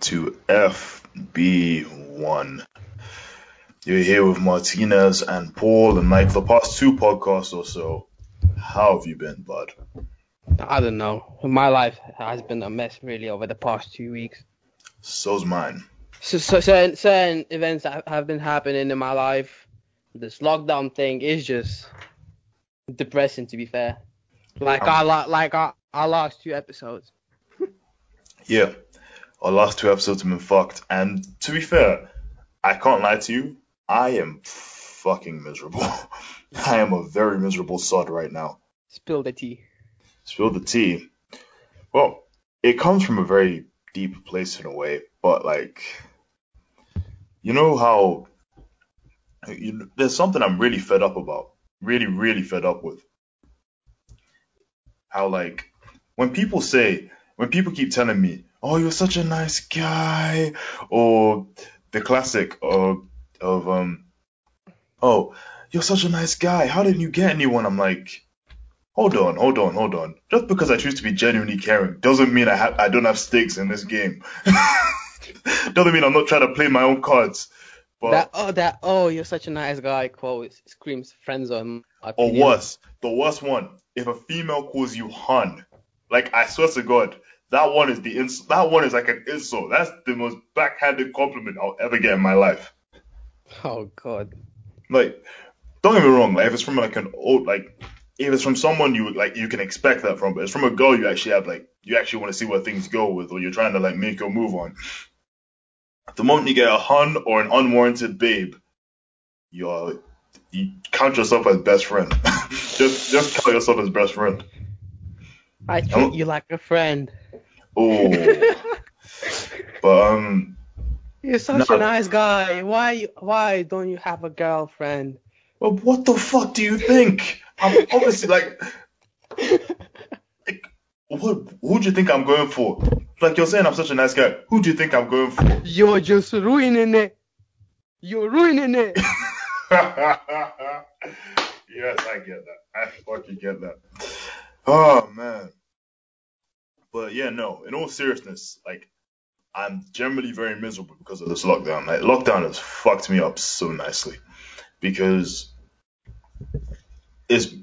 to FB1. You're here with Martinez and Paul, and like the past two podcasts or so, how have you been, bud? I don't know. My life has been a mess really over the past two weeks. So's mine. So, so certain, certain events that have been happening in my life. This lockdown thing is just depressing, to be fair. Like Um, our la- like our, our last two episodes. Yeah, our last two episodes have been fucked, and to be fair, I can't lie to you, I am fucking miserable. I am a very miserable sod right now. Spill the tea. Spill the tea. Well, it comes from a very deep place in a way, but like, you know how you know, there's something I'm really fed up about. Really, really fed up with. How like when people say, when people keep telling me, "Oh, you're such a nice guy," or the classic of of um, "Oh, you're such a nice guy. How didn't you get anyone?" I'm like, hold on, hold on, hold on. Just because I choose to be genuinely caring doesn't mean I have I don't have stakes in this game. doesn't mean I'm not trying to play my own cards. But That oh that oh you're such a nice guy quote screams friend zone. or worse, the worst one, if a female calls you hun, like I swear to God, that one is the ins- that one is like an insult. That's the most backhanded compliment I'll ever get in my life. Oh god. Like, don't get me wrong, like if it's from like an old like if it's from someone you like you can expect that from, but it's from a girl you actually have like you actually want to see where things go with, or you're trying to like make your move on. The moment you get a hun or an unwarranted babe, you're you count yourself as best friend. just just count yourself as best friend. I treat you like a friend. Oh, but um, You're such No. a nice guy. Why why don't you have a girlfriend? well, what the fuck do you think? I'm obviously like, like what? Who do you think I'm going for? Like you're saying I'm such a nice guy. Who do you think I'm going for? You're just ruining it. You're ruining it. yes, I get that. I fucking get that. Oh man. But yeah, no. In all seriousness, like I'm generally very miserable because of this lockdown. Like lockdown has fucked me up so nicely because it's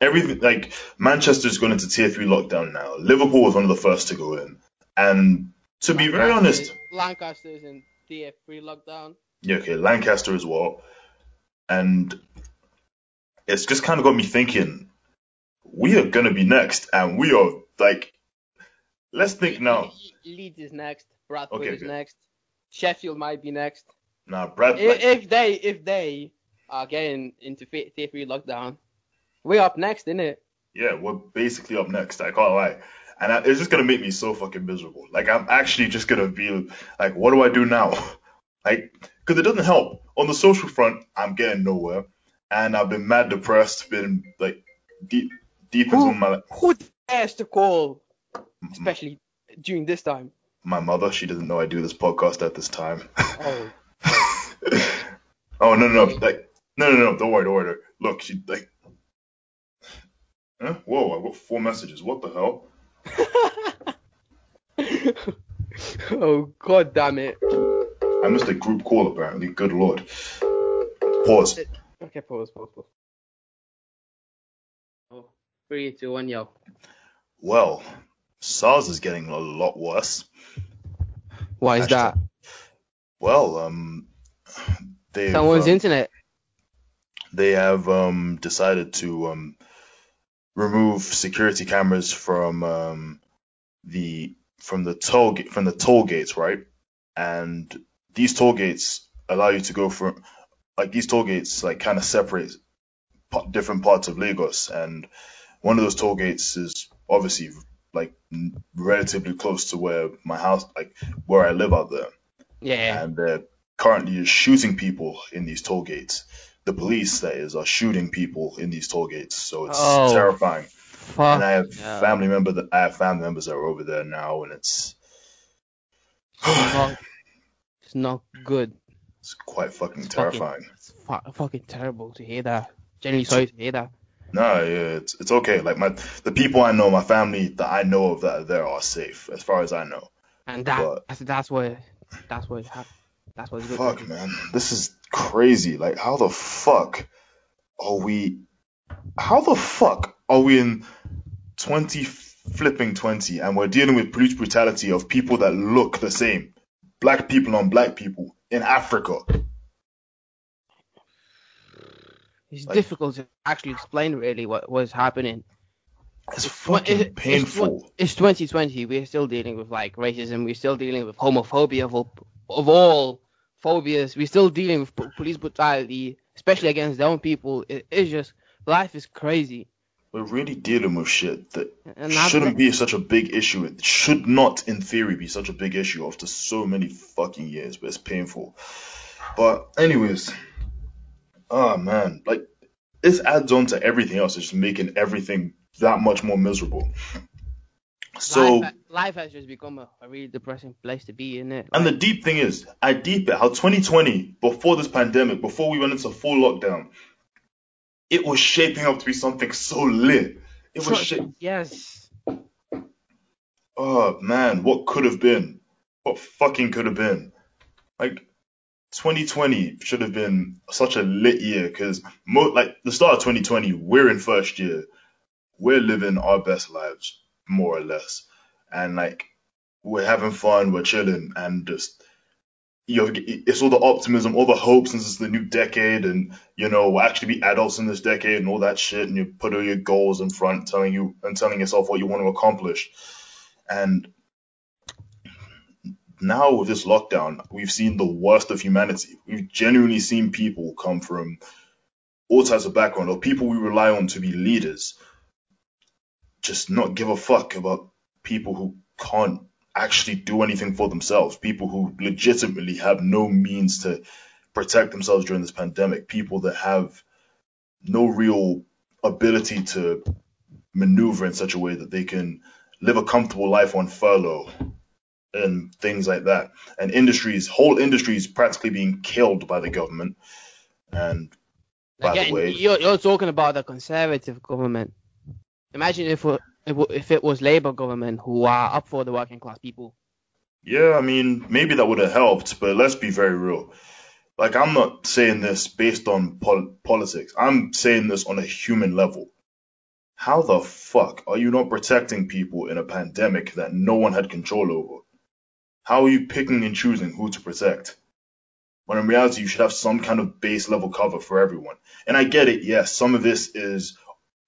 everything. Like Manchester's gone into tier three lockdown now. Liverpool was one of the first to go in, and to be very honest, Lancaster is in tier three lockdown. Yeah, okay, Lancaster as well. And it's just kind of got me thinking, we are going to be next, and we are like, let's think now. Leeds is next. Bradford Okay, is good. next. Sheffield might be next. Nah, Brad, If, if they if they are getting into tier three lockdown, we're up next, innit? yeah, we're basically up next. I can't lie. And I, it's just going to make me so fucking miserable. Like, I'm actually just going to be like, what do I do now? Like, because it doesn't help. On the social front, I'm getting nowhere. And I've been mad depressed, been like deep, deep into Who my, who dares to call, especially during this time? my mother. She doesn't know I do this podcast at this time. Oh, oh, oh no no no like no no no don't worry don't worry look she like huh? whoa I got four messages what the hell oh god damn it. I missed a group call apparently good lord pause Okay, pause, pause, pause. Oh, three, two, one, yo. well SARS is getting a lot worse Why is Hashtag- that? well um they Someone's um, internet. they have um decided to um remove security cameras from um the from the toll from the toll gates right and these toll gates allow you to go from like these toll gates like kind of separate pa- different parts of Lagos and one of those toll gates is obviously like relatively close to where my house like where I live out there Yeah. and they're currently shooting people in these toll gates. The police, that is, are shooting people in these toll gates, so it's Oh, terrifying. Fuck. and I have yeah. family member that I have family members that are over there now, and it's It's not, it's not good. it's quite fucking It's fucking- terrifying. It's fu- fucking terrible to hear that. Genuinely sorry to hear that. No, yeah, it's it's okay. Like my the people I know, my family that I know of that are there are safe, as far as I know. And that But- that's, that's what that's what that's what's good. Fuck, man. This is crazy. Like, how the fuck are we? How the fuck are we in 20 flipping 20 and we're dealing with police brutality of people that look the same? Black people on black people in Africa. It's Like- difficult to actually explain really what was happening. It's fucking it's painful. It's 2020. We're still dealing with like racism. We're still dealing with homophobia of all, of all phobias. We're still dealing with police brutality, especially against their own people. It, it's just life is crazy. We're really dealing with shit that shouldn't be such a big issue. It should not, in theory, be such a big issue after so many fucking years, but it's painful. But, anyways, oh man, like, this adds on to everything else. It's just making everything that much more miserable. So, life, life has just become a, a really depressing place to be in it. and the deep thing is, I deep it how 2020, before this pandemic, before we went into full lockdown, it was shaping up to be something so lit. It was shaping. yes. Oh man, what could have been? What fucking could have been? Like 2020 should have been such a lit year because mo- like the start of 2020, we're in first year, we're living our best lives more or less, and like we're having fun, we're chilling, and just you know, it's all the optimism, all the hope since it's the new decade, and you know we'll actually be adults in this decade and all that shit, and you put all your goals in front, telling you and telling yourself what you want to accomplish. And now with this lockdown, we've seen the worst of humanity. We've genuinely seen people come from all types of background or people we rely on to be leaders just not give a fuck about people who can't actually do anything for themselves, people who legitimately have no means to protect themselves during this pandemic, people that have no real ability to maneuver in such a way that they can live a comfortable life on furlough and things like that. And industries, whole industries practically being killed by the government. And by Again, the way, you're, you're talking about the conservative government. Imagine if it- if it- if it was Labour government who are up for the working class people. yeah, I mean, maybe that would have helped, but let's be very real. Like, I'm not saying this based on pol- politics. I'm saying this on a human level. How the fuck are you not protecting people in a pandemic that no one had control over? How are you picking and choosing who to protect? When in reality, you should have some kind of base level cover for everyone. And I get it, yes, some of this is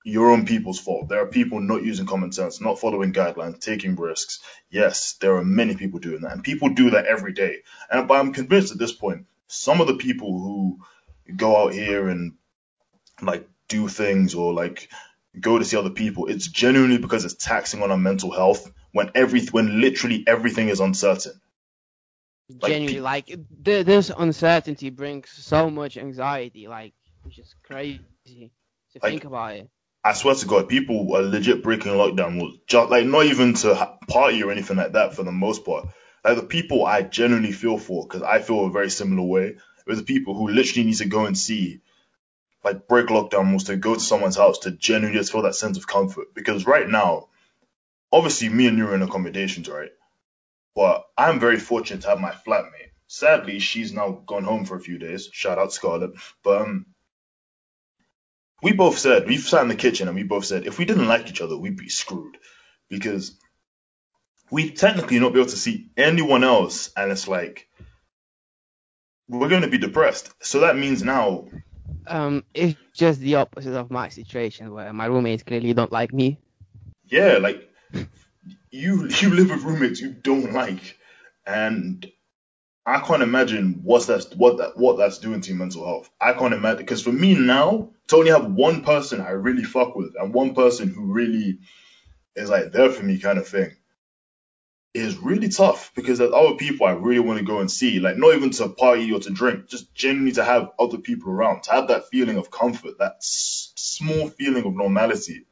your own people's fault. There are people not using common sense, not following guidelines, taking risks. Yes, there are many people doing that, and people do that every day. And but I'm convinced at this point, some of the people who go out here and like do things or like go to see other people, it's genuinely because it's taxing on our mental health when every when literally everything is uncertain. Like, Genuinely, like th- this uncertainty brings so much anxiety. Like it's just crazy to Like, think about it. I swear to God, people are legit breaking lockdown rules. Just like not even to party or anything like that for the most part. Like the people I genuinely feel for, because I feel a very similar way. Are the people who literally need to go and see, like break lockdown rules to go to someone's house to genuinely just feel that sense of comfort. Because right now, obviously me and you are in accommodations, right? But I'm very fortunate to have my flatmate. Sadly, she's now gone home for a few days. Shout out Scarlett. But um, we both said we've sat in the kitchen and we both said if we didn't like each other, we'd be screwed because we'd technically not be able to see anyone else, and it's like we're going to be depressed. So that means now, Um, it's just the opposite of my situation where my roommates clearly don't like me. yeah, like you you live with roommates you don't like, and I can't imagine what's that what that what that's doing to your mental health. I can't imagine because for me now to only have one person I really fuck with and one person who really is like there for me kind of thing is really tough because there's other people I really want to go and see, like not even to party or to drink, just genuinely to have other people around, to have that feeling of comfort, that s- small feeling of normality.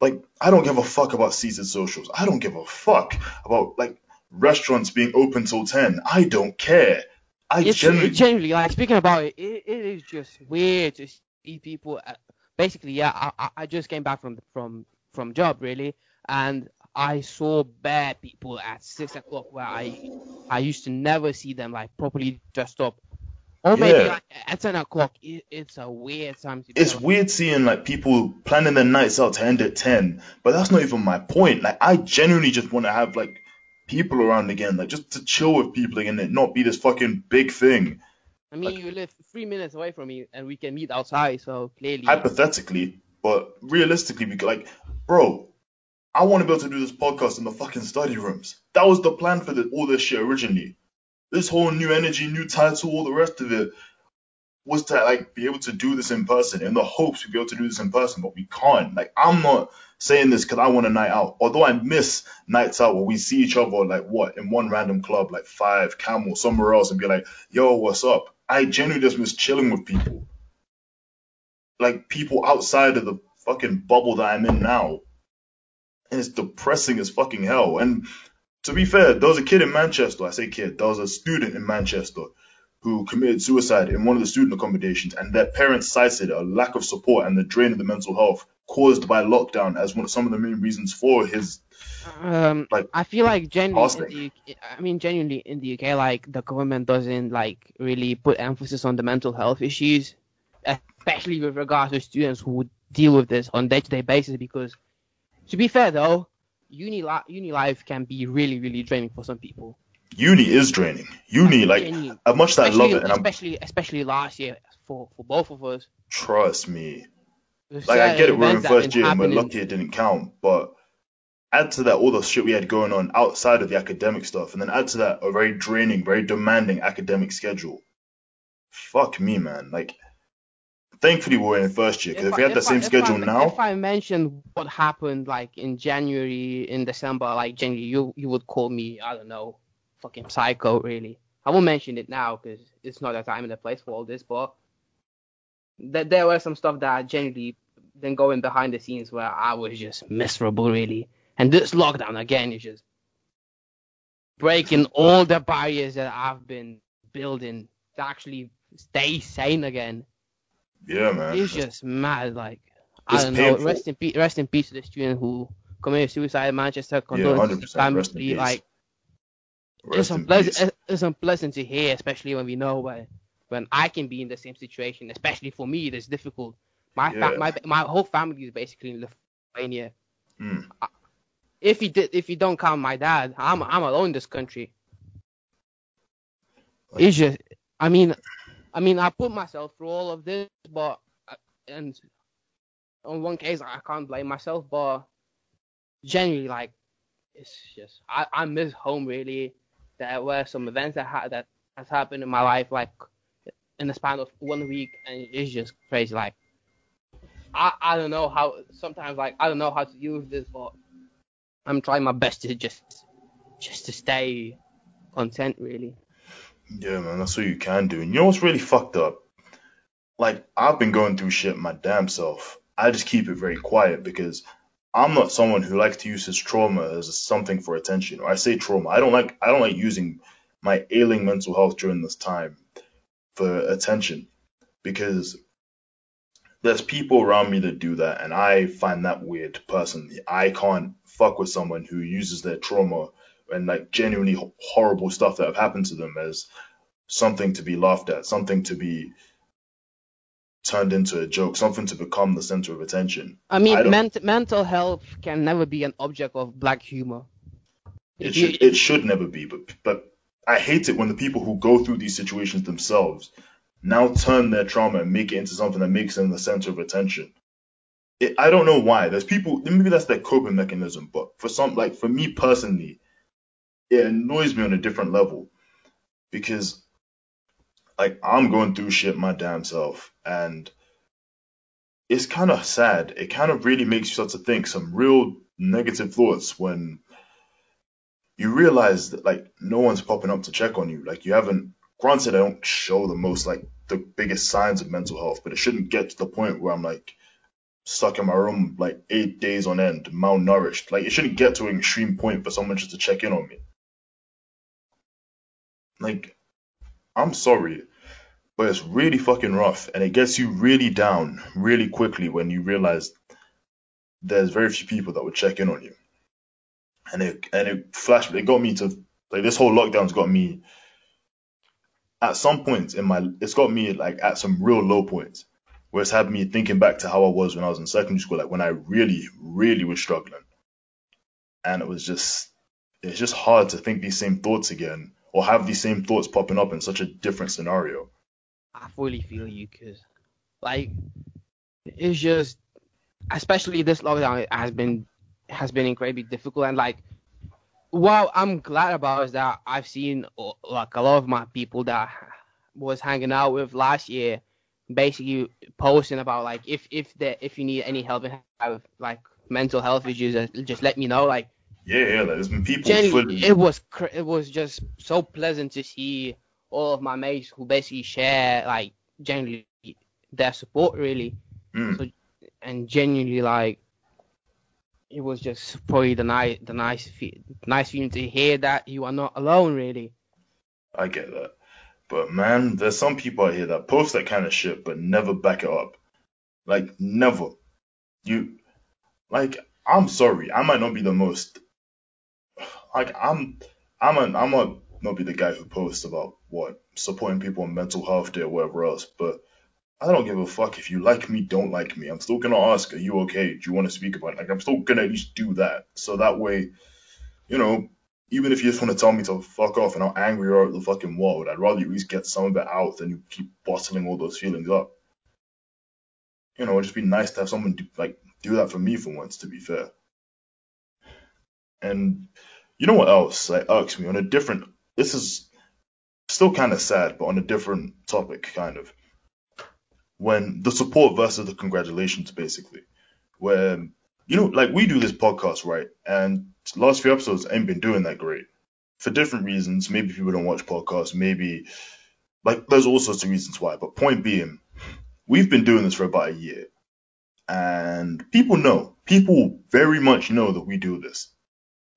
Like I don't give a fuck about seated socials. I don't give a fuck about like restaurants being open till ten. I don't care. I It's genuinely it genuinely like speaking about it, it, it is just weird to see people. uh, Basically, yeah, I, I- I just came back from from from job really, and I saw bad people at six o'clock where I I used to never see them like properly dressed up. Or maybe Yeah. like at ten o'clock. It, it's a weird time to. Be It's weird seeing like people planning their nights out to end at 10, but that's not even my point. Like I genuinely just want to have like people around again, like just to chill with people again and not be this fucking big thing. I mean, you live three minutes away from me, and we can meet outside. So clearly, Hypothetically, but realistically, we like, bro, I want to be able to do this podcast in the fucking study rooms. That was the plan for the, all this shit originally. This whole new energy, new title, all the rest of it was to like be able to do this in person in the hopes we'd be able to do this in person, but we can't. Like I'm not saying this because I want a night out. Although I miss nights out where we see each other like what in one random club, like five camel somewhere else, and be like, "Yo, what's up?" I genuinely just miss chilling with people, like people outside of the fucking bubble that I'm in now, and it's depressing as fucking hell. And to be fair, there was a kid in Manchester. I say kid. There was a student in Manchester who committed suicide in one of the student accommodations, and their parents cited a lack of support and the drain of the mental health caused by lockdown as one of some of the main reasons for his. Um, Like, I feel like genuinely in the UK, I mean genuinely in the UK, like the government doesn't like really put emphasis on the mental health issues, especially with regards to students who would deal with this on day-to-day basis. Because to be fair though, uni li- uni life can be really really draining for some people. Uni is draining. Uni, like, as much as I love it, and I'm especially especially last year for for both of us. trust me, like I get it, we're in that first year and we're lucky it didn't count, but add to that all the shit we had going on outside of the academic stuff, and then add to that a very draining, very demanding academic schedule. Fuck me, man. Like, thankfully we're in first year because if, I- we had the I- same if schedule I, now, if I mentioned what happened like in January, in December, like January, you you would call me I don't know, fucking psycho, really. I won't mention it now because it's not the time and the place for all this, but th- there were some stuff that generally, then going behind the scenes where I was just miserable, really. And this lockdown again is just breaking all the barriers that I've been building to actually stay sane again. Yeah, man. It's just mad. Like I don't painful. know. Rest in peace. Rest in peace to the student who committed suicide in Manchester. Yeah, Condolences to 100%. Rest in family. Like Rest it's unpleasant. peace. It's unpleasant to hear, especially when we know when when I can be in the same situation. Especially for me, it's difficult. My fa- my my whole family is basically in Lithuania. Mm. If you did, if you don't count my dad, I'm I'm alone in this country. Like- It's just, I mean, I mean, I put myself through all of this, but uh, and on one case I can't blame myself, but generally like it's just I, I miss home really. There were some events that ha- that has happened in my life like in the span of one week, and it's just crazy. Like I I don't know how sometimes like I don't know how to use this, but I'm trying my best to just just to stay content really. Yeah, man, that's what you can do. And you know what's really fucked up? Like, I've been going through shit my damn self. I just keep it very quiet because I'm not someone who likes to use his trauma as something for attention. Or I say trauma. I don't like I don't like using my ailing mental health during this time for attention because there's people around me that do that and I find that weird personally. I can't fuck with someone who uses their trauma and like genuinely ho- horrible stuff that have happened to them as something to be laughed at, something to be turned into a joke, something to become the center of attention. I mean, I ment- mental health can never be an object of black humor. It should it should never be, but but I hate it when the people who go through these situations themselves now turn their trauma and make it into something that makes them the center of attention. It, I don't know why. There's people maybe that's their coping mechanism, but for some like for me personally, it annoys me on a different level because like I'm going through shit my damn self and it's kind of sad. It kind of really makes you start to think some real negative thoughts when you realize that like no one's popping up to check on you. Like you haven't granted I don't show the most like the biggest signs of mental health, but it shouldn't get to the point where I'm like stuck in my room like eight days on end, malnourished. Like it shouldn't get to an extreme point for someone just to check in on me. Like I'm sorry, but it's really fucking rough and it gets you really down really quickly when you realize there's very few people that would check in on you. and it and it flashed. It got me to like this whole lockdown's got me. At some points in my, it's got me like at some real low points, where it's had me thinking back to how I was when I was in secondary school, like when I really, really was struggling, and it was just, it's just hard to think these same thoughts again or have these same thoughts popping up in such a different scenario. I fully feel you, cause like it's just, especially this lockdown has been has been incredibly difficult, and like what I'm glad about is that I've seen uh, like a lot of my people that was hanging out with last year basically posting about like if if the if you need any help and have like mental health issues uh, just let me know like Yeah, yeah, like, there's been people it was cr- it was just so pleasant to see all of my mates who basically share like genuinely their support really Mm. so and genuinely like it was just probably the nice the nice fe- nice feeling to hear that you are not alone really I get that. But man, there's some people out here that post that kind of shit but never back it up. Like never. You like I'm sorry, I might not be the most like I'm I'm a I'm a not be the guy who posts about what supporting people on mental health day or whatever else, but I don't give a fuck if you like me, don't like me. I'm still gonna ask, are you okay? Do you want to speak about it? Like I'm still gonna at least do that. So that way, you know, even if you just want to tell me to fuck off and how angry you are at the fucking world, I'd rather you at least get some of it out than you keep bottling all those feelings up. You know, it'd just be nice to have someone do, like do that for me for once, to be fair. And you know what else like irks me on a different this is still kind of sad, but on a different topic, kind of. When the support versus the congratulations, basically. Where, you know, like we do this podcast, right? And last few episodes ain't been doing that great. For different reasons. Maybe people don't watch podcasts, maybe, like, there's all sorts of reasons why. But point being, we've been doing this for about a year. And people know, people very much know that we do this.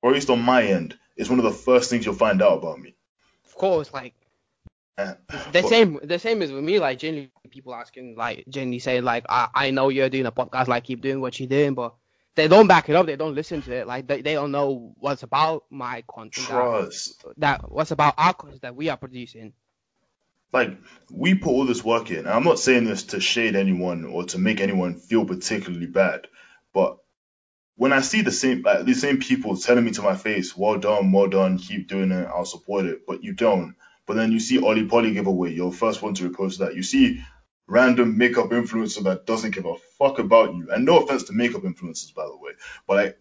Or at least on my end, it's one of the first things you'll find out about me. of course like Uh, the but- same the same as with me like generally people asking like generally saying like I, I know you're doing a podcast like keep doing what you're doing but they don't back it up they don't listen to it like they, they don't know what's about my content that, Trust. that what's about our content that we are producing like we put all this work in. And I'm not saying this to shade anyone or to make anyone feel particularly bad, but when I see the same like, the same people telling me to my face, "Well done, well done, keep doing it, I'll support it," but you don't. But then you see Ollie Polly giveaway, you're first one to repost that. You see random makeup influencer that doesn't give a fuck about you, and no offense to makeup influencers by the way, but like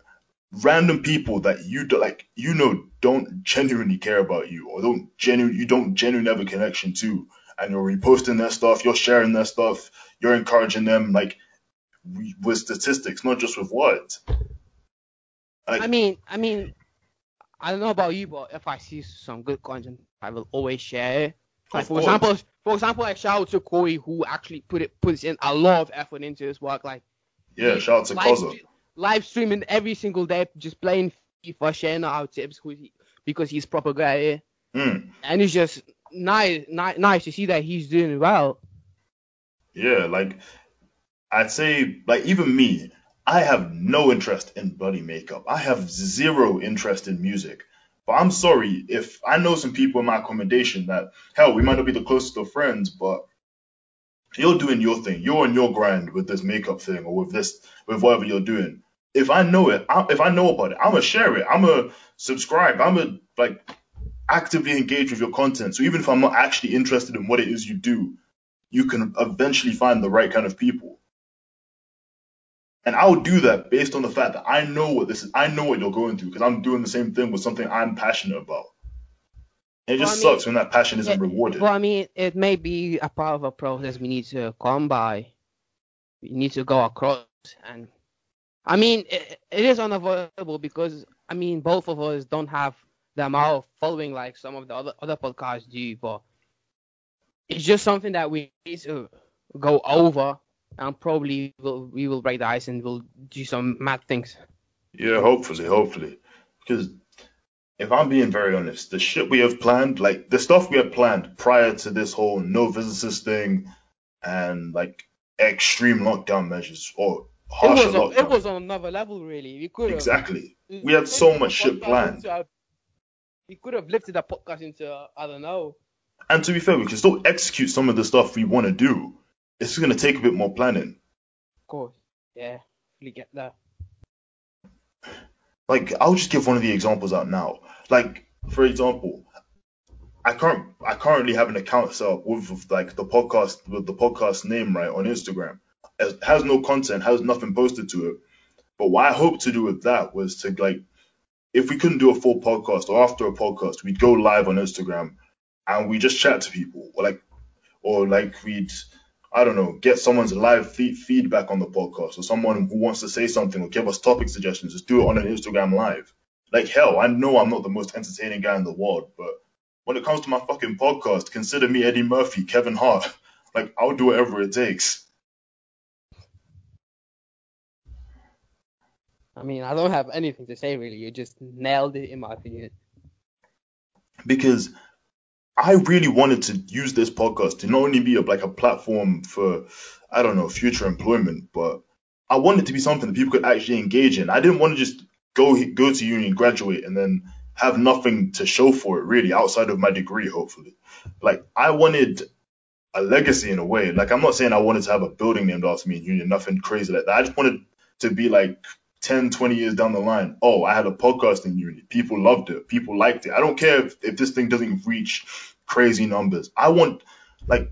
random people that you do, like you know don't genuinely care about you or don't genuine you don't genuinely have a connection to and you're reposting their stuff you're sharing their stuff you're encouraging them like with statistics not just with words like I mean I mean I don't know about you but if I see some good content I will always share it. Like for course. example for example like shout out to Corey who actually put it puts in a lot of effort into his work like yeah shout out to live, Koza live streaming every single day, just playing FIFA, sharing our tips he- because he's proper guy, mm, and it's just nice, nice, nice to see that he's doing well. yeah like I'd say like even me I have no interest in bloody makeup I have zero interest in music but I'm sorry if I know some people in my accommodation that hell we might not be the closest of friends but you're doing your thing. You're on your grind with this makeup thing or with this, with whatever you're doing. If I know it, I, if I know about it, I'm gonna share it. I'm gonna subscribe. I'm gonna like actively engage with your content. So even if I'm not actually interested in what it is you do, you can eventually find the right kind of people. And I'll do that based on the fact that I know what this is. I know what you're going through because I'm doing the same thing with something I'm passionate about. And it Well, just I mean, sucks when that passion isn't yeah, rewarded. Well, I mean, it may be a part of a process we need to come by. We need to go across, and I mean, it, it is unavoidable because I mean, both of us don't have the amount of following like some of the other other podcasts do, but it's just something that we need to go over, and probably we'll, we will break the ice and we'll do some mad things. Yeah, hopefully, hopefully. Because if I'm being very honest, the shit we have planned, like the stuff we had planned prior to this whole no visitors thing and like extreme lockdown measures or It was lockdown. it was on another level, really. We could exactly. we had so much shit planned. we could have lifted that podcast into I don't know. And to be fair, we can still execute some of the stuff we want to do. It's gonna take a bit more planning. Of course, yeah, we get that. Like I'll just give one of the examples out now. Like for example, I can't I currently have an account set up with, with like the podcast with the podcast name right on Instagram. It has no content, has nothing posted to it. But what I hope to do with that was to like if we couldn't do a full podcast or after a podcast, we'd go live on Instagram and we just chat to people or like or like we'd I don't know, get someone's live feed, feedback on the podcast or someone who wants to say something or give us topic suggestions, just do it on an Instagram live. Like hell, I know I'm not the most entertaining guy in the world, but when it comes to my fucking podcast, consider me Eddie Murphy, Kevin Hart. Like I'll do whatever it takes. I mean, I don't have anything to say really. You just nailed it in my opinion. Because I really wanted to use this podcast to not only be a, like a platform for, I don't know, future employment, but I wanted to be something that people could actually engage in. I didn't want to just go go to uni graduate and then have nothing to show for it really outside of my degree, hopefully. Like I wanted a legacy in a way. Like I'm not saying I wanted to have a building named after me in uni, nothing crazy like that. I just wanted to be like 10, 20 years down the line, oh, I had a podcasting unit. People loved it. People liked it. I don't care if, if this thing doesn't reach crazy numbers. I want, like,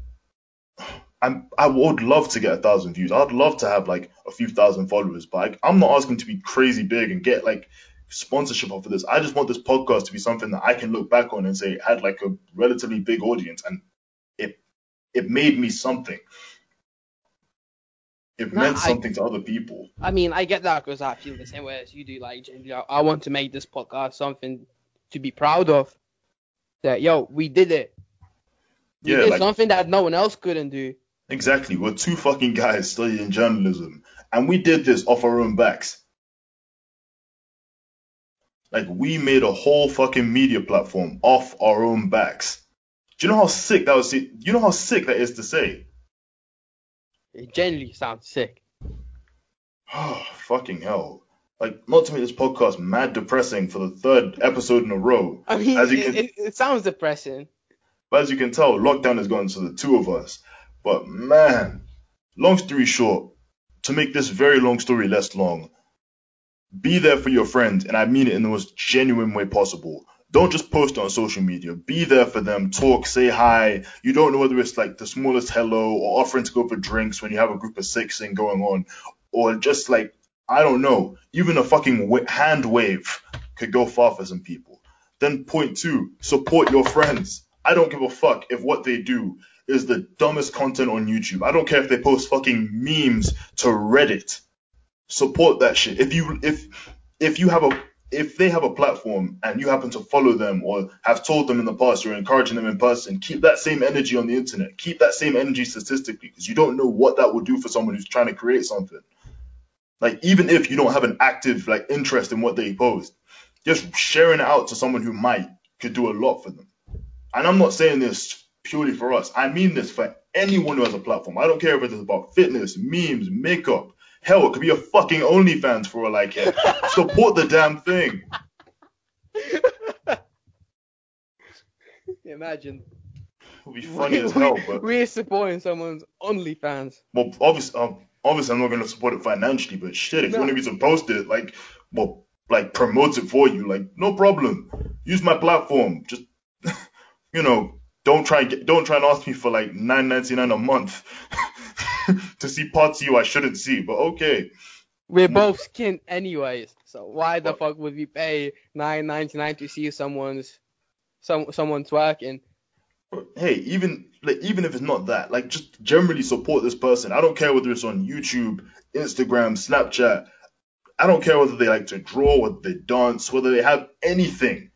I'm, I would love to get a thousand views. I'd love to have like a few thousand followers, but like, I'm not asking to be crazy big and get like sponsorship off of this. I just want this podcast to be something that I can look back on and say had like a relatively big audience and it it made me something. It No, meant I- something to other people. I mean, I get that because I feel the same way as you do. Like, I- I want to make this podcast something to be proud of. That yo, we did it. We Yeah, did like- something that no one else couldn't do. Exactly. We're two fucking guys studying journalism, and we did this off our own backs. Like we made a whole fucking media platform off our own backs. Do you know how sick that was? You know how sick that is to say? It generally sounds sick. Oh, fucking hell. Like, not to make this podcast mad depressing for the third episode in a row. I mean, As you can- it, it sounds depressing. But as you can tell, lockdown has gone to the two of us. But man, long story short, to make this very long story less long, be there for your friends, and I mean it in the most genuine way possible. Don't just post on social media. Be there for them. Talk, say hi. You don't know whether it's like the smallest hello or offering to go for drinks when you have a group of six thing going on, or just like I don't know, even a fucking hand wave could go far for some people. Then point two, support your friends. I don't give a fuck if what they do is the dumbest content on YouTube. I don't care if they post fucking memes to Reddit. Support that shit. If you if if you have a if they have a platform and you happen to follow them or have told them in the past you're encouraging them in person, keep that same energy on the internet. Keep that same energy statistically because you don't know what that will do for someone who's trying to create something. Like even if you don't have an active like interest in what they post, just sharing it out to someone who might could do a lot for them. And I'm not saying this purely for us. I mean this for anyone who has a platform. I don't care if it's about fitness, memes, makeup. Hell, it could be a fucking OnlyFans for all I care. Support the damn thing. Imagine. It'll be funny as hell, but We're supporting someone's OnlyFans. well, obviously, um, obviously, I'm not gonna support it financially. But shit, if you want me to post it, like, well, like promote it for you, like, no problem. Use my platform. Just, you know, don't try and get, don't try and ask me for like 9.99 a month to see parts of you I shouldn't see. But okay. We're both skin anyways, so why the Fuck. would we pay nine ninety nine to see someone's some someone's working? hey, even like even if it's not that, like just generally support this person. I don't care whether it's on YouTube, Instagram, Snapchat. I don't care whether they like to draw, whether they dance, whether they have anything.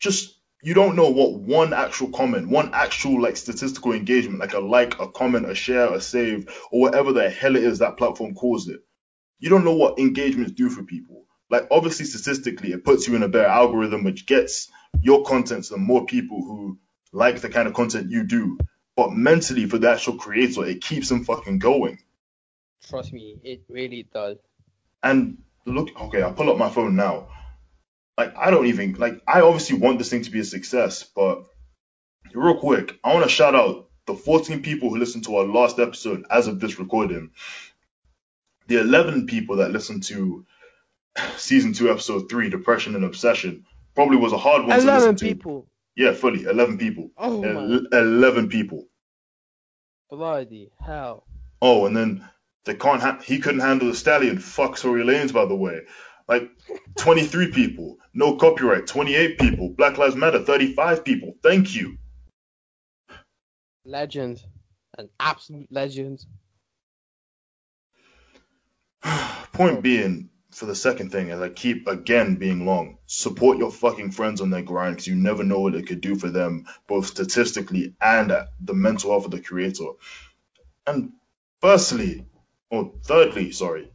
Just you don't know what one actual comment, one actual like statistical engagement, like a like, a comment, a share, a save, or whatever the hell it is that platform calls it. You don't know what engagements do for people. Like obviously statistically, it puts you in a better algorithm, which gets your content to more people who like the kind of content you do. But mentally, for the actual creator, it keeps them fucking going. Trust me, it really does. And look, okay, I'll pull up my phone now. Like, I don't even, like, I obviously want this thing to be a success, but real quick, I want to shout out the 14 people who listened to our last episode as of this recording. The 11 people that listened to season 2, episode 3, Depression and Obsession, probably was a hard one to listen to. people. Yeah, fully, 11 people. Oh my El- 11 people. bloody hell. Oh, and then they can't. Ha- he couldn't handle the stallion. Fuck Tory Lanez, by the way. Like 23 people, no copyright. 28 people, Black Lives Matter. 35 people. Thank you. Legend. An absolute legend. Point being, for the second thing, as I keep again being long, support your fucking friends on their grind because you never know what it could do for them, both statistically and the mental health of the creator. And firstly, or thirdly, sorry,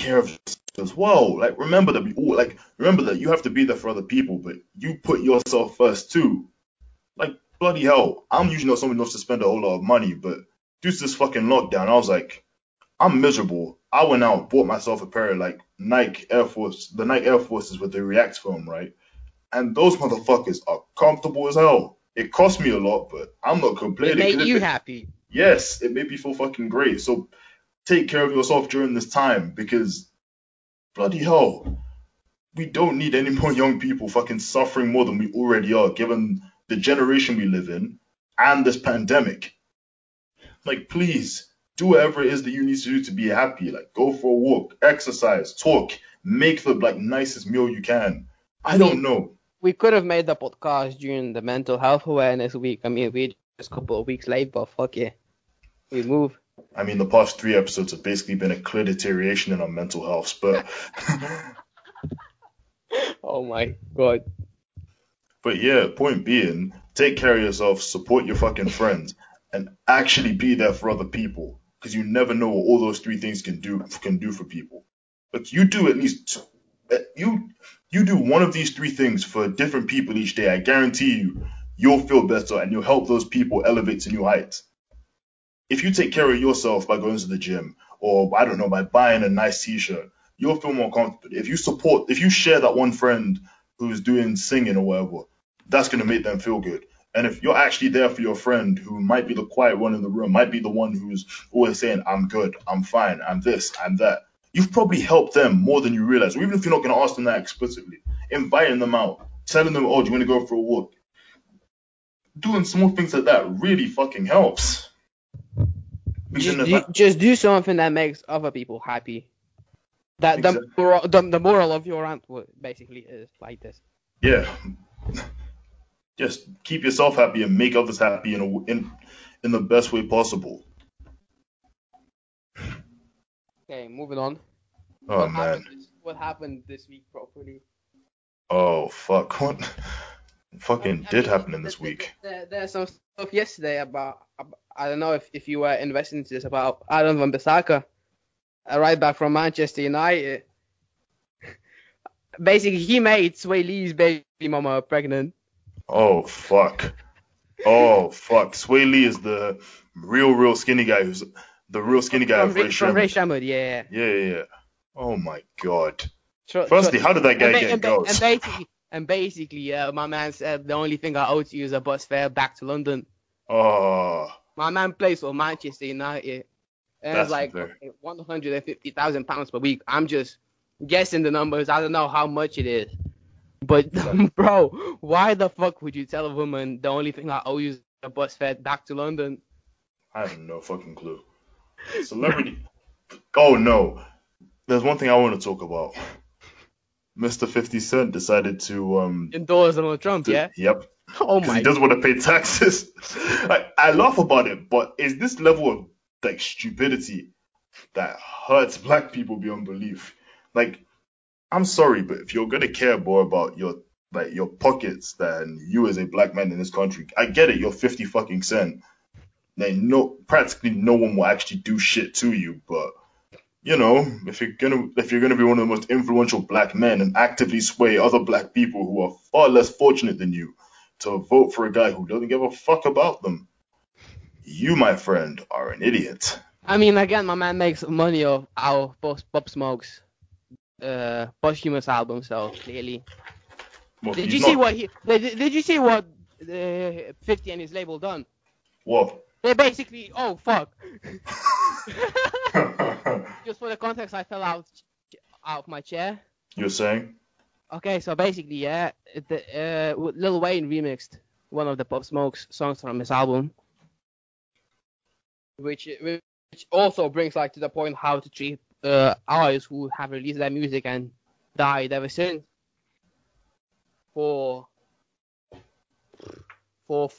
care of yourself as well. Like remember that we all like remember that you have to be there for other people, but you put yourself first too. Like bloody hell, I'm usually not someone who loves to spend a whole lot of money, but due to this fucking lockdown, I was like, I'm miserable. I went out, bought myself a pair of like Nike Air Force, the Nike Air Forces with the React foam, right? And those motherfuckers are comfortable as hell. It cost me a lot, but I'm not complaining. made it you ma- happy. yes, it made me feel fucking great. So take care of yourself during this time because bloody hell, we don't need any more young people fucking suffering more than we already are, given the generation we live in and this pandemic. Like, please do whatever it is that you need to do to be happy. Like, go for a walk, exercise, talk, make the like nicest meal you can. I don't know. We could have made the podcast during the mental health awareness week. I mean, we're just a couple of weeks late, but fuck yeah. We move. I mean, the past three episodes have basically been a clear deterioration in our mental health, but Oh my god. But yeah, point being, take care of yourself, support your fucking friends, and actually be there for other people. Because you never know what all those three things can do can do for people. Like you do at least you you do one of these three things for different people each day. I guarantee you, you'll feel better and you'll help those people elevate to new heights. If you take care of yourself by going to the gym, or I don't know, by buying a nice T-shirt, you'll feel more comfortable. If you support, if you share that one friend who's doing singing or whatever, that's to make them feel good. And if you're actually there for your friend who might be the quiet one in the room, might be the one who's always saying, I'm good, I'm fine, I'm this, I'm that, you've probably helped them more than you realize. Or even if you're not going to ask them that explicitly, inviting them out, telling them, oh, do you want to go for a walk? Doing small things like that really fucking helps. Just do, just do something that makes other people happy. That the moral, the, the moral of your rant basically is like this. yeah, just keep yourself happy and make others happy in a, in in the best way possible. Okay, moving on. Oh what man. Happened this, what happened this week properly? Oh fuck. What fucking I did mean, happen in this week? There, there's some stuff yesterday about, ab I don't know if, if you were investing into this about Adam Wan-Bissaka, a right back from Manchester United. Basically, he made Sway Lee's baby mama pregnant. Oh fuck. Oh fuck. Sway Lee is the real, real skinny guy who's the real skinny guy from, of Ray, from Ray. Sherwood, yeah. Yeah, yeah. Oh my god. Tr- Firstly, how did that guy and, get and, goals? and basically, and basically, uh, my man said the only thing I owe to you is a bus fare back to London. Oh, My man plays for Manchester United, and That's it's like okay, 150,000 pounds per week. I'm just guessing the numbers. I don't know how much it is, but bro, why the fuck would you tell a woman the only thing I owe you is a bus fare back to London? I have no fucking clue. Celebrity. oh no. There's one thing I want to talk about. Mr. 50 Cent decided to um. Endorse Donald Trump, to- yeah? Yep. Oh my. he doesn't want to pay taxes. like, I laugh about it, but is this level of like stupidity that hurts black people beyond belief? Like, I'm sorry, but if you're gonna care more about your like your pockets than you as a black man in this country, I get it. You're 50 fucking cent. Like, no, practically no one will actually do shit to you, but. You know, if you're gonna if you're gonna be one of the most influential black men and actively sway other black people who are far less fortunate than you, to vote for a guy who doesn't give a fuck about them. You, my friend, are an idiot. I mean, again, my man makes money off our Pop, Pop Smoke's uh, posthumous album, so clearly. Well, Did he's you see what he? Did, did you see what uh, 50 and his label done? What? They basically, oh fuck. Just for the context, I fell out out of my chair. You're saying? Okay, so basically, yeah, the, uh, Lil Wayne remixed one of the Pop Smoke's songs from his album, which which also brings like to the point how to treat uh, artists who have released their music and died ever since. For for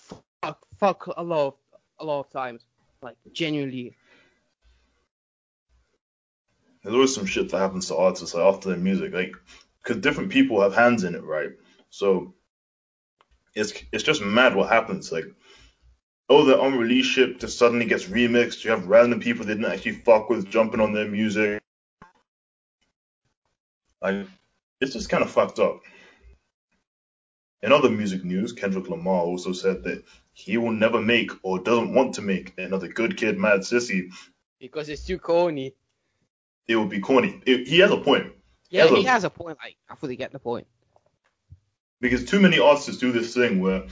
fuck fuck a lot of, a lot of times, like genuinely. There's always some shit that happens to artists like after their music, like because different people have hands in it, right? So it's it's just mad what happens. Like, oh, the unreleased shit just suddenly gets remixed. You have random people they didn't actually fuck with jumping on their music. Like, it's just kind of fucked up. In other music news, Kendrick Lamar also said that he will never make or doesn't want to make another Good Kid, Mad City. Because it's too corny. It would be corny. It, he has a point. Yeah, Hello. he has a point. Like, I fully get the point. because too many artists do this thing where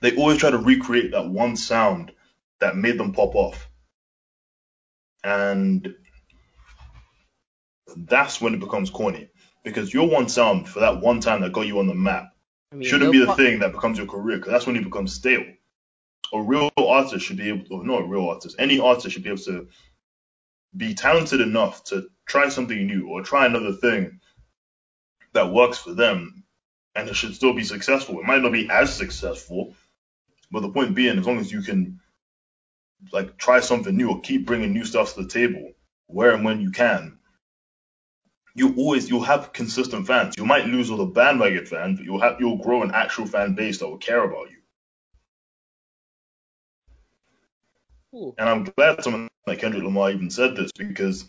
they always try to recreate that one sound that made them pop off. And that's when it becomes corny. Because your one sound for that one time that got you on the map I mean, shouldn't be the Pump- thing that becomes your career, because that's when you become stale. A real artist should be able, to, or not a real artist, any artist should be able to be talented enough to try something new or try another thing that works for them, and it should still be successful. It might not be as successful, but the point being, as long as you can like try something new or keep bringing new stuff to the table, where and when you can, you always you'll have consistent fans. You might lose all the bandwagon fans, but you'll have you'll grow an actual fan base that will care about you. Ooh. And I'm glad someone like Kendrick Lamar even said this because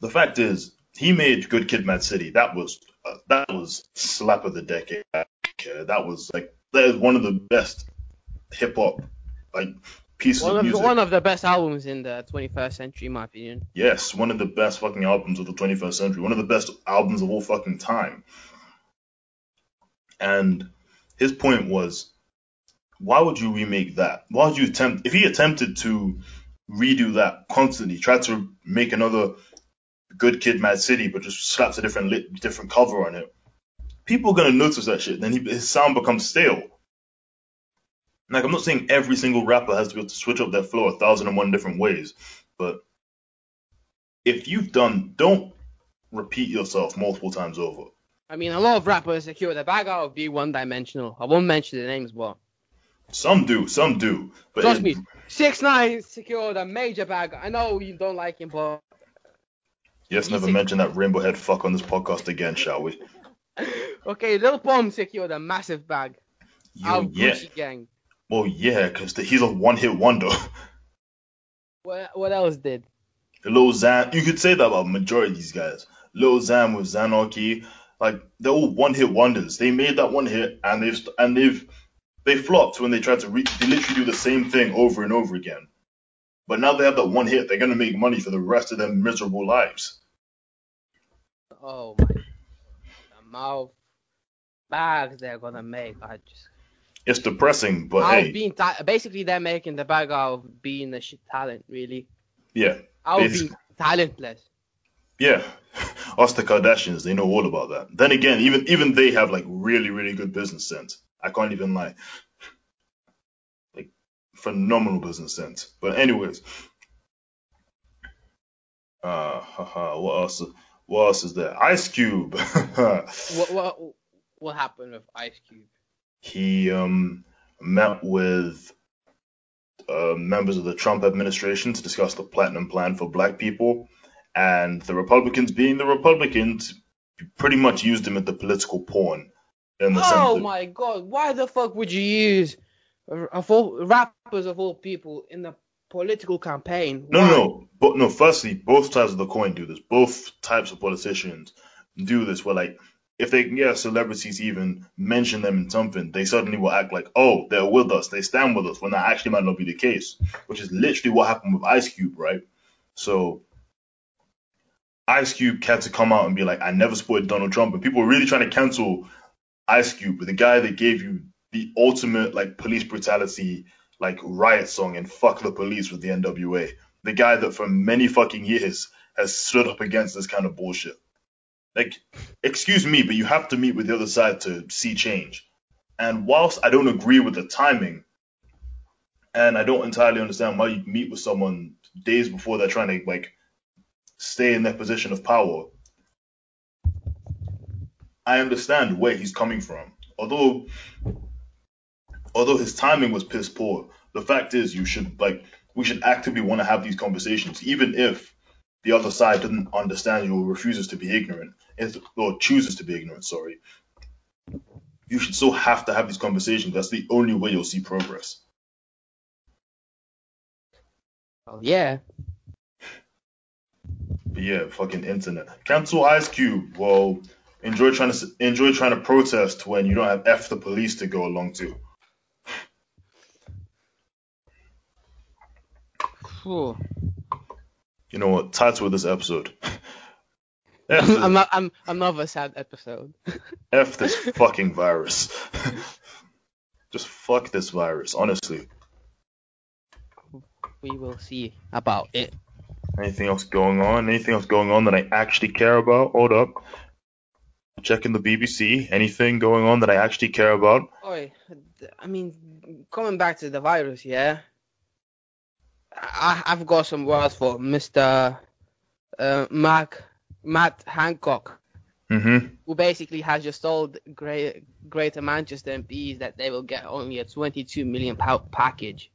the fact is he made Good Kid, Mad City. That was uh, that was slap of the decade. That was like that is one of the best hip hop like pieces One of of, music. one of the best albums in the 21st century, in my opinion. Yes, one of the best fucking albums of the 21st century. One of the best albums of all fucking time. And his point was, why would you remake that? Why would you attempt, if he attempted to redo that constantly, tried to make another Good Kid, Mad City, but just slaps a different lit, different cover on it, people are gonna notice that shit. Then he, his sound becomes stale. Like I'm not saying every single rapper has to be able to switch up their flow a thousand and one different ways, but if you've done, don't repeat yourself multiple times over. I mean, a lot of rappers secure the bag out of being one dimensional. I won't mention the names, but Some do, some do, but trust it- me, Six Nine secured a major bag. I know you don't like him, but yes, never mention that rainbow head fuck on this podcast again, shall we? okay, Lil Pump secured a massive bag. Yo, yeah, Gucci Gang. well, yeah, because he's a one-hit wonder. What what else did? Lil Xan, you could say that about majority of these guys. Lil Xan with Xanarchy, like they're all one-hit wonders. They made that one hit, and they've and they've they flopped when they tried to re- they literally do the same thing over and over again. But now they have that one hit, they're gonna make money for the rest of their miserable lives. Oh my, the mouth bags they're gonna make. I just It's depressing, but out hey, being ta- basically they're making the bag out of being a shit talent, really. yeah, Out of Basi- being talentless. yeah. Us the Kardashians, they know all about that. Then again, even even they have like really really good business sense. I can't even lie, like phenomenal business sense. But anyways, uh, haha, what else? What else is there? Ice Cube. What what what happened with Ice Cube? he um met with uh, members of the Trump administration to discuss the platinum plan for black people, and the Republicans, being the Republicans, pretty much used him as the political pawn. Oh my god, why the fuck would you use of all rappers of all people in the political campaign? no, Why? no, but no. Firstly, both sides of the coin do this. Both types of politicians do this. Where like, if they can get to even mention them in something, they suddenly will act like, oh, they're with us, they stand with us, when that actually might not be the case, which is literally what happened with Ice Cube, right? So Ice Cube had to come out and be like, I never supported Donald Trump, and people were really trying to cancel Ice Cube, with the guy that gave you the ultimate like police brutality like riot song and fuck the police with the NWA, the guy that for many fucking years has stood up against this kind of bullshit. Like, excuse me, but you have to meet with the other side to see change. And whilst I don't agree with the timing, and I don't entirely understand why you meet with someone days before they're trying to like stay in their position of power, I understand where he's coming from. Although although his timing was piss poor, the fact is you should like we should actively want to have these conversations, even if the other side doesn't understand you or refuses to be ignorant, or chooses to be ignorant, sorry. You should still have to have these conversations. That's the only way you'll see progress. Oh yeah. But yeah, fucking internet. Cancel Ice Cube. Well, enjoy trying to enjoy trying to protest when you don't have F the police to go along to. Cool. You know what? Title of this episode. F I'm not. I'm another sad episode. F this fucking virus. Just fuck this virus, honestly. We will see about it. Anything else going on? Anything else going on that I actually care about? Hold up. Checking the BBC. Anything going on that I actually care about? Oi, I mean, coming back to the virus, yeah. I, I've got some words for Mr. Uh, Mac, Matt Hancock, Mm-hmm. who basically has just told Great, Greater Manchester MPs that they will get only a 22 million pound package.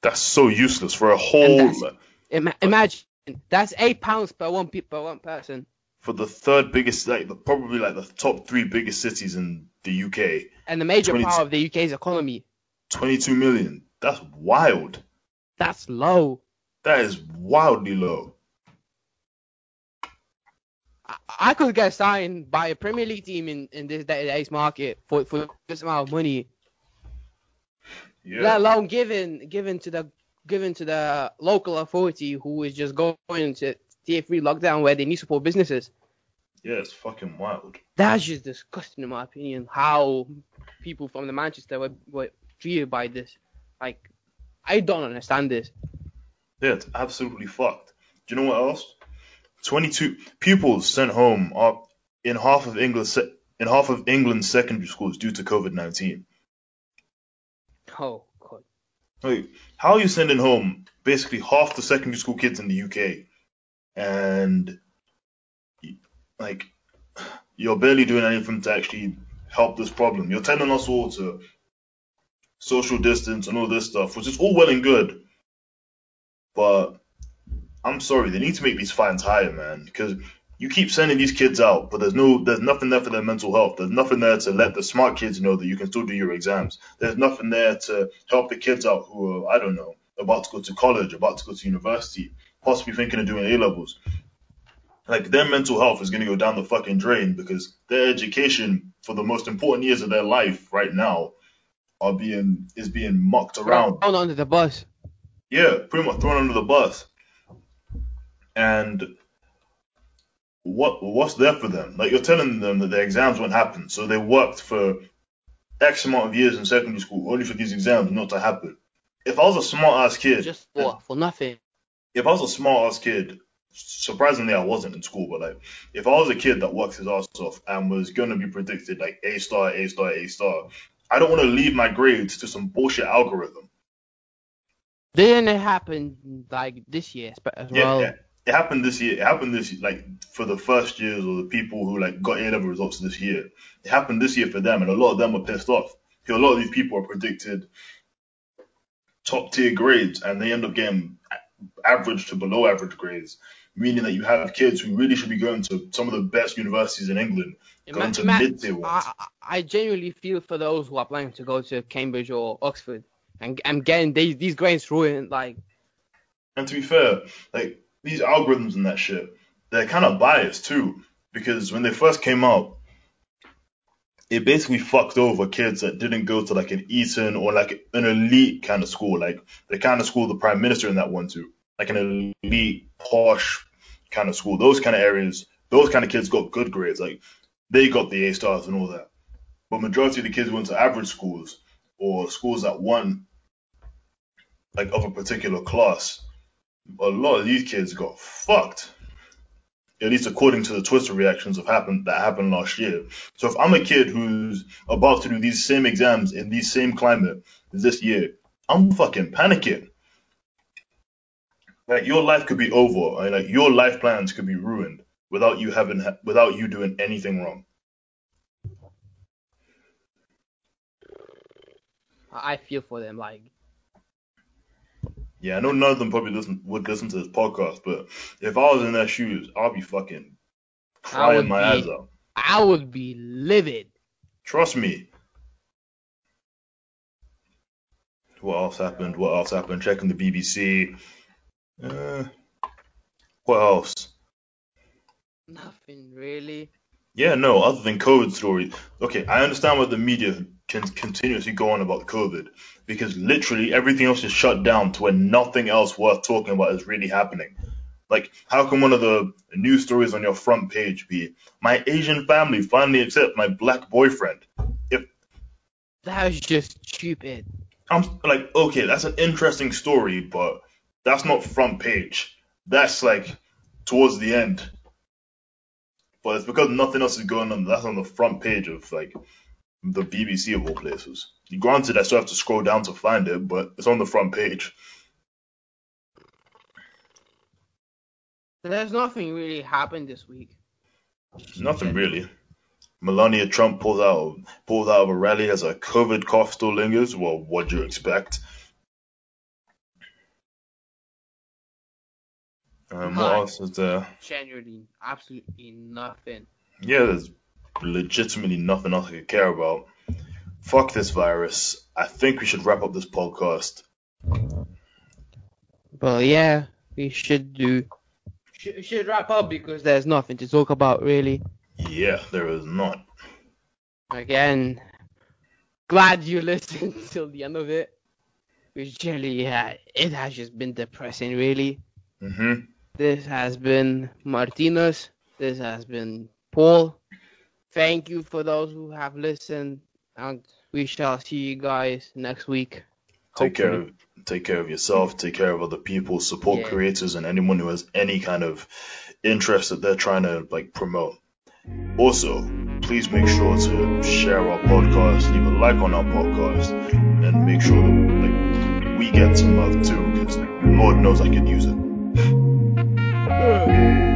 That's so useless for a whole that's- Ima- imagine that's eight pounds per one pe- per one person, for the third biggest, like the, probably like the top three biggest cities in the UK. and the major 22 part of the UK's economy. 22 million. That's wild. That's low. That is wildly low. I, I could get signed by a Premier League team in, in this today's market for, for this amount of money. Yeah. let alone given given to the given to the local authority who is just going into tier three lockdown where they need to support businesses. Yeah, it's fucking wild. That's just disgusting in my opinion. How people from the Manchester were, were treated by this. Like, I don't understand this. Yeah, it's absolutely fucked. Do you know what else? 22 pupils sent home are in half of England in half of England's secondary schools due to COVID-19. Oh god. Like, how are you sending home basically half the secondary school kids in the UK, and like you're barely doing anything to actually help this problem? You're telling us all to social distance and all this stuff, which is all well and good, but I'm sorry, they need to make these fines higher, man, because you keep sending these kids out, but there's no, there's nothing there for their mental health. There's nothing there to let the smart kids know that you can still do your exams. There's nothing there to help the kids out who are, I don't know, about to go to college, about to go to university, possibly thinking of doing A levels. Like their mental health is going to go down the fucking drain because their education for the most important years of their life right now are being is being mucked around. Thrown under the bus. Yeah, pretty much thrown under the bus. And what what's there for them? Like you're telling them that their exams won't happen, so they worked for X amount of years in secondary school only for these exams not to happen. If I was a smart ass kid, Just for for nothing. If I was a smart ass kid, surprisingly I wasn't in school, but like if I was a kid that worked his ass off and was gonna be predicted like A star, A star, A star, I don't want to leave my grades to some bullshit algorithm. Didn't it happen like this year as Yeah, well? yeah. It happened this year. It happened this year, like for the first years or the people who like got A level results this year. It happened this year for them, and a lot of them were pissed off. Because a lot of these people are predicted top tier grades, and they end up getting average to below average grades, meaning that you have kids who really should be going to some of the best universities in England, going Ima- to mid tier ones. I, I I genuinely feel for those who are planning to go to Cambridge or Oxford and and getting these these grades ruined. Like, And to be fair, like these algorithms and that shit, they're kind of biased too. Because when they first came out, it basically fucked over kids that didn't go to like an Eton or like an elite kind of school, like the kind of school the prime minister in that went to, like an elite posh kind of school. Those kind of areas, those kind of kids got good grades, like they got the A stars and all that. But majority of the kids went to average schools or schools that won like of a particular class. A lot of these kids got fucked at least according to the Twitter reactions of happened that happened last year. So if I'm a kid who's about to do these same exams in this same climate this year, I'm fucking panicking. Like your life could be over, and like your life plans could be ruined without you having without you doing anything wrong. I feel for them. Like yeah, I know none of them probably listen would listen to this podcast, but if I was in their shoes, I'd be fucking crying my be, eyes out. I would be livid. Trust me. What else happened? What else happened? Checking the BBC. Uh, what else? Nothing really. Yeah, no, other than COVID stories. Okay, I understand what the media can continuously go on about COVID because literally everything else is shut down to where nothing else worth talking about is really happening. Like, how can one of the news stories on your front page be my Asian family finally accept my black boyfriend? If that is just stupid. I'm like, okay, that's an interesting story, but that's not front page. That's like towards the end. But it's because nothing else is going on. That's on the front page of like the BBC of all places. Granted, I still have to scroll down to find it, but it's on the front page. There's nothing really happened this week. Nothing really. Melania Trump pulls out pulls out of a rally as a COVID cough still lingers. Well, what do you expect? Um, what else is there? Genuinely, absolutely nothing. Yeah, there's legitimately nothing else I could care about. Fuck this virus. I think we should wrap up this podcast. Well, yeah, we should do. Should, should wrap up because there's nothing to talk about, really. Yeah, there is not. Again, glad you listened till the end of it. Which really, yeah, it has just been depressing, really. Mhm. This has been Martinez. This has been Paul. Thank you for those who have listened, and we shall see you guys next week. Take care of take care of yourself, take care of other people, support Yeah. creators and anyone who has any kind of interest that they're trying to like promote. Also, please make sure to share our podcast, leave a like on our podcast, and make sure that like we get some love too, because Lord knows I could use it.